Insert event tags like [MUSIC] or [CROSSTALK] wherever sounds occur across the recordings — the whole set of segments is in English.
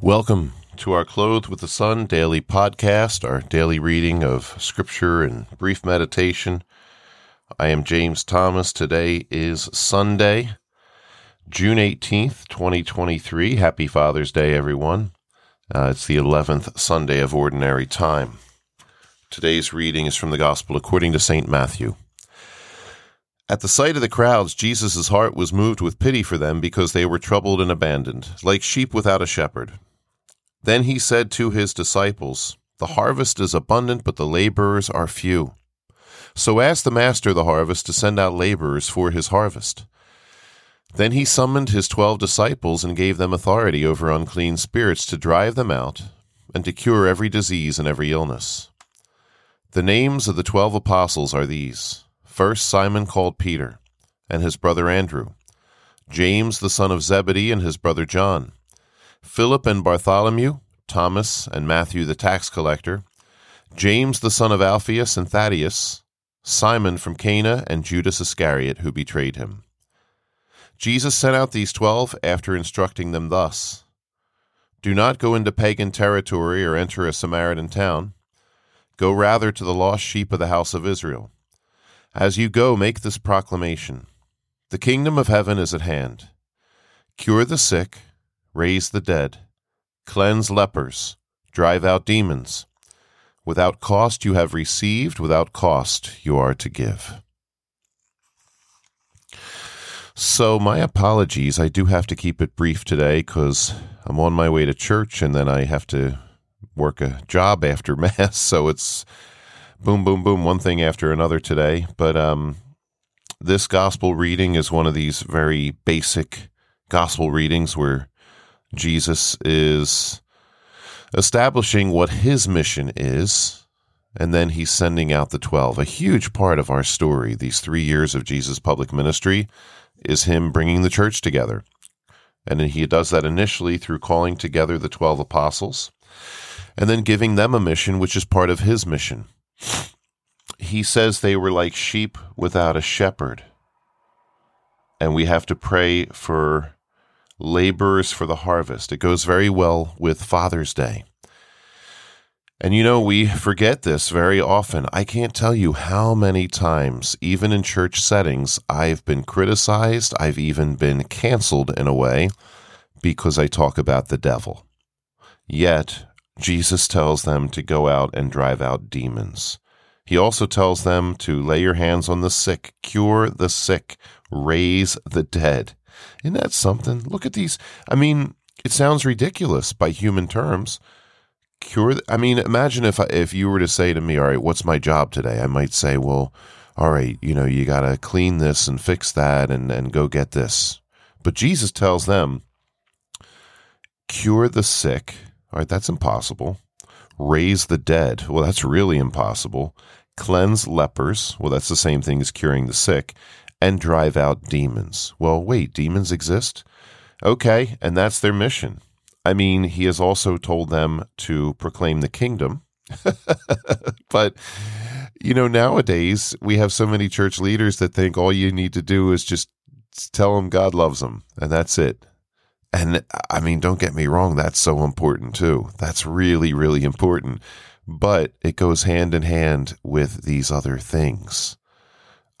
Welcome to our Clothed with the Sun daily podcast, our daily reading of scripture and brief meditation. I am James Thomas. Today is Sunday, June 18th, 2023. Happy Father's Day, everyone. Uh, it's the 11th Sunday of Ordinary Time. Today's reading is from the Gospel according to St. Matthew. At the sight of the crowds, Jesus' heart was moved with pity for them because they were troubled and abandoned, like sheep without a shepherd. Then he said to his disciples, The harvest is abundant, but the laborers are few. So ask the master of the harvest to send out laborers for his harvest. Then he summoned his twelve disciples and gave them authority over unclean spirits to drive them out and to cure every disease and every illness. The names of the twelve apostles are these First Simon called Peter, and his brother Andrew, James the son of Zebedee, and his brother John. Philip and Bartholomew, Thomas and Matthew the tax collector, James the son of Alphaeus and Thaddeus, Simon from Cana, and Judas Iscariot, who betrayed him. Jesus sent out these twelve after instructing them thus Do not go into pagan territory or enter a Samaritan town. Go rather to the lost sheep of the house of Israel. As you go, make this proclamation The kingdom of heaven is at hand. Cure the sick raise the dead, cleanse lepers, drive out demons. Without cost you have received, without cost you are to give. So, my apologies. I do have to keep it brief today because I'm on my way to church and then I have to work a job after [LAUGHS] Mass. So, it's boom, boom, boom, one thing after another today. But um, this gospel reading is one of these very basic gospel readings where Jesus is establishing what his mission is, and then he's sending out the 12. A huge part of our story, these three years of Jesus' public ministry, is him bringing the church together. And he does that initially through calling together the 12 apostles and then giving them a mission, which is part of his mission. He says they were like sheep without a shepherd. And we have to pray for laborers for the harvest. It goes very well with Father's Day. And you know, we forget this very often. I can't tell you how many times, even in church settings, I've been criticized. I've even been canceled in a way because I talk about the devil. Yet, Jesus tells them to go out and drive out demons. He also tells them to lay your hands on the sick, cure the sick, raise the dead. Isn't that something? Look at these. I mean, it sounds ridiculous by human terms. Cure. I mean, imagine if I, if you were to say to me, "All right, what's my job today?" I might say, "Well, all right, you know, you got to clean this and fix that and and go get this." But Jesus tells them, "Cure the sick." All right, that's impossible. Raise the dead. Well, that's really impossible. Cleanse lepers. Well, that's the same thing as curing the sick and drive out demons. Well, wait, demons exist? Okay, and that's their mission. I mean, he has also told them to proclaim the kingdom. [LAUGHS] but, you know, nowadays we have so many church leaders that think all you need to do is just tell them God loves them, and that's it. And I mean, don't get me wrong, that's so important too. That's really, really important. But it goes hand in hand with these other things.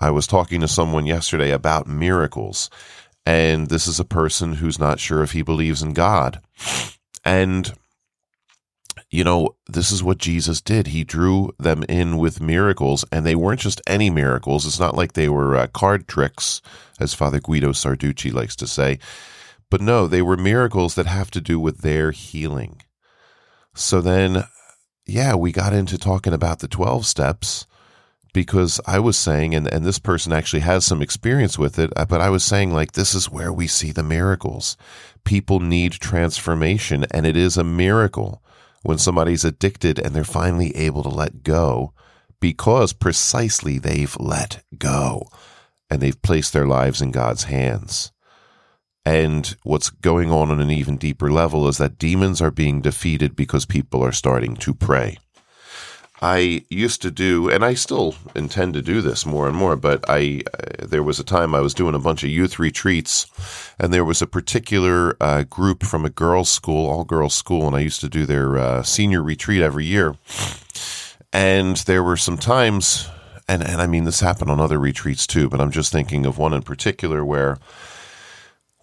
I was talking to someone yesterday about miracles, and this is a person who's not sure if he believes in God. And, you know, this is what Jesus did. He drew them in with miracles, and they weren't just any miracles. It's not like they were uh, card tricks, as Father Guido Sarducci likes to say. But no, they were miracles that have to do with their healing. So then, yeah, we got into talking about the 12 steps because I was saying, and, and this person actually has some experience with it, uh, but I was saying, like, this is where we see the miracles. People need transformation, and it is a miracle when somebody's addicted and they're finally able to let go because precisely they've let go and they've placed their lives in God's hands. And what's going on on an even deeper level is that demons are being defeated because people are starting to pray. I used to do, and I still intend to do this more and more. But I, uh, there was a time I was doing a bunch of youth retreats, and there was a particular uh, group from a girls' school, all girls' school, and I used to do their uh, senior retreat every year. And there were some times, and and I mean this happened on other retreats too, but I'm just thinking of one in particular where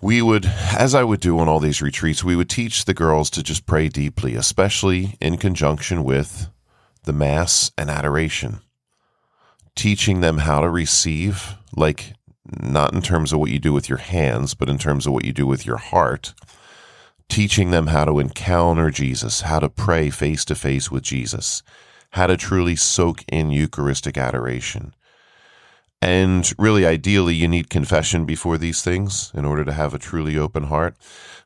we would, as I would do on all these retreats, we would teach the girls to just pray deeply, especially in conjunction with the Mass and adoration, teaching them how to receive, like not in terms of what you do with your hands, but in terms of what you do with your heart, teaching them how to encounter Jesus, how to pray face to face with Jesus, how to truly soak in Eucharistic adoration. And really, ideally, you need confession before these things in order to have a truly open heart.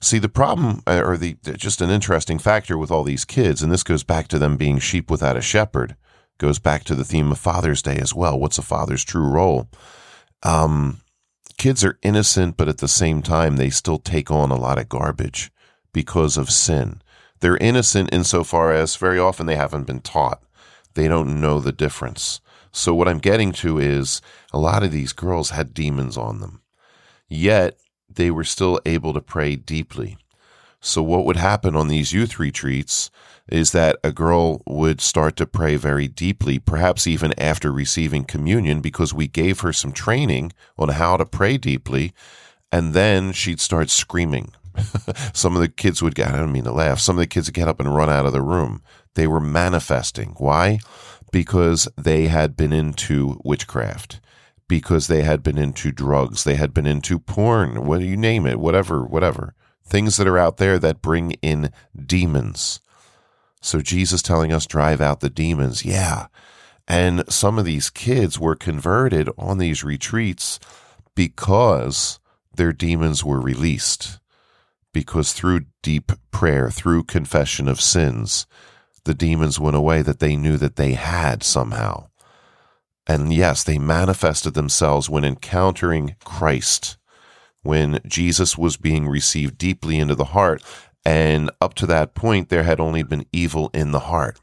See, the problem, uh, or the just an interesting factor with all these kids, and this goes back to them being sheep without a shepherd, goes back to the theme of Father's Day as well. What's a father's true role? Um, kids are innocent, but at the same time, they still take on a lot of garbage because of sin. They're innocent insofar as very often they haven't been taught. They don't know the difference. So, what I'm getting to is a lot of these girls had demons on them. Yet, they were still able to pray deeply. So, what would happen on these youth retreats is that a girl would start to pray very deeply, perhaps even after receiving communion, because we gave her some training on how to pray deeply. And then she'd start screaming. [LAUGHS] some of the kids would get, I don't mean to laugh, some of the kids would get up and run out of the room. They were manifesting. Why? Because they had been into witchcraft because they had been into drugs, they had been into porn, what you name it, whatever, whatever. Things that are out there that bring in demons. So Jesus telling us drive out the demons. Yeah. And some of these kids were converted on these retreats because their demons were released. Because through deep prayer, through confession of sins, the demons went away that they knew that they had somehow. And yes, they manifested themselves when encountering Christ, when Jesus was being received deeply into the heart. And up to that point, there had only been evil in the heart.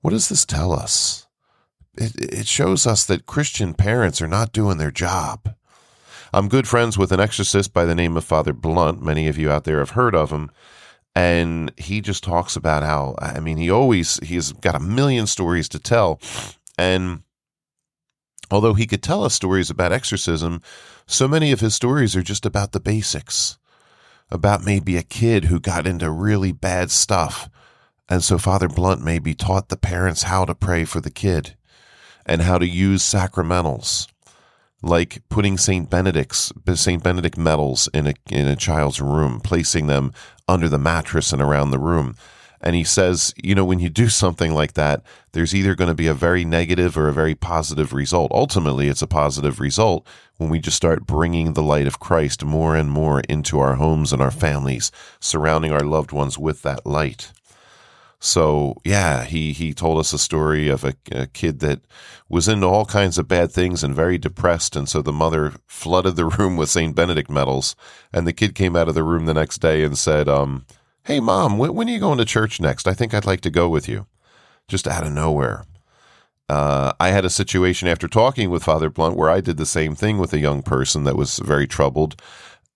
What does this tell us? It, it shows us that Christian parents are not doing their job. I'm good friends with an exorcist by the name of Father Blunt. Many of you out there have heard of him. And he just talks about how, I mean, he always, he's got a million stories to tell. And Although he could tell us stories about exorcism, so many of his stories are just about the basics. About maybe a kid who got into really bad stuff. And so Father Blunt maybe taught the parents how to pray for the kid and how to use sacramentals, like putting St. Benedict's St. Benedict medals in a in a child's room, placing them under the mattress and around the room. And he says, you know, when you do [LAUGHS] something like that, there's either going to be a very negative or a very positive result. Ultimately, it's a positive result when we just start bringing the light of Christ more and more into our homes and our families, surrounding our loved ones with that light. So yeah, he he told us a story of a, a, kid that was into all kinds of bad things and very depressed, and so the mother flooded the [LAUGHS] room with Saint Benedict medals, and the kid came out of the room the next day and said, um, Hey, mom, when, when are you going to church next? I think I'd like to go with you. Just out of nowhere. Uh, I had a situation after talking with Father Blunt where I did the same thing with a young person that was very troubled,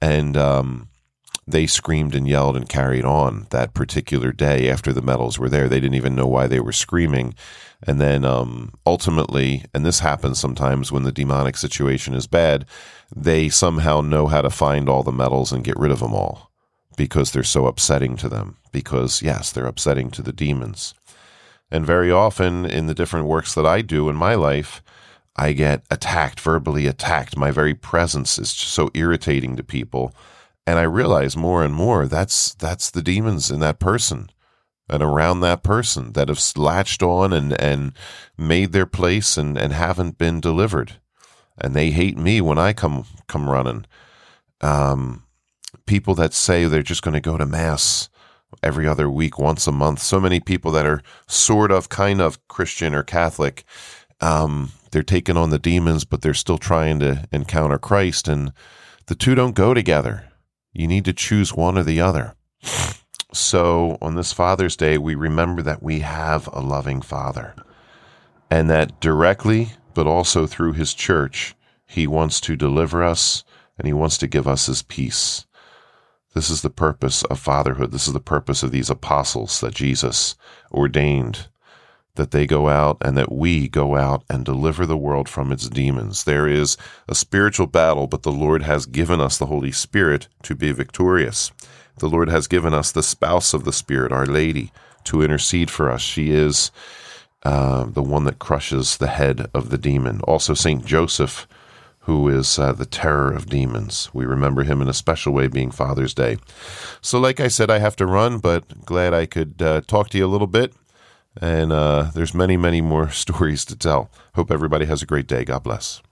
and um, they screamed and yelled and carried on that particular day after the medals were there. They didn't even know why they were screaming. And then um, ultimately, and this happens sometimes when the demonic situation is bad, they somehow know how to find all the medals and get rid of them all because they're so upsetting to them. Because, yes, they're upsetting to the demons. And very often in the different works that I do in my life, I get attacked, verbally attacked. My very presence is so irritating to people. And I realize more and more that's that's the demons in that person and around that person that have latched on and, and made their place and, and haven't been delivered. And they hate me when I come come running. Um, people that say they're just going to go to mass every other week, once a month. So many people that are sort of, kind of Christian or Catholic. Um, they're taking on the demons, but they're still trying to encounter Christ. And the two don't go together. You need to choose one or the other. So on this Father's Day, we remember that we have a loving Father. and that directly, but also through his church, he wants to deliver us and he wants to give us his peace. This is the purpose of fatherhood. This is the purpose of these apostles that Jesus ordained that they go out and that we go out and deliver the world from its demons. There is a spiritual battle, but the Lord has given us the Holy Spirit to be victorious. The Lord has given us the spouse of the Spirit, Our Lady, to intercede for us. She is uh, the one that crushes the head of the demon. Also, Saint Joseph, who is uh, the terror of demons. We remember him in a special way, being Father's Day. So, like I said, I have to run, but glad I could uh, talk to you a little bit. And uh, there's many, many more [LAUGHS] stories to tell. Hope everybody has a great day. God bless.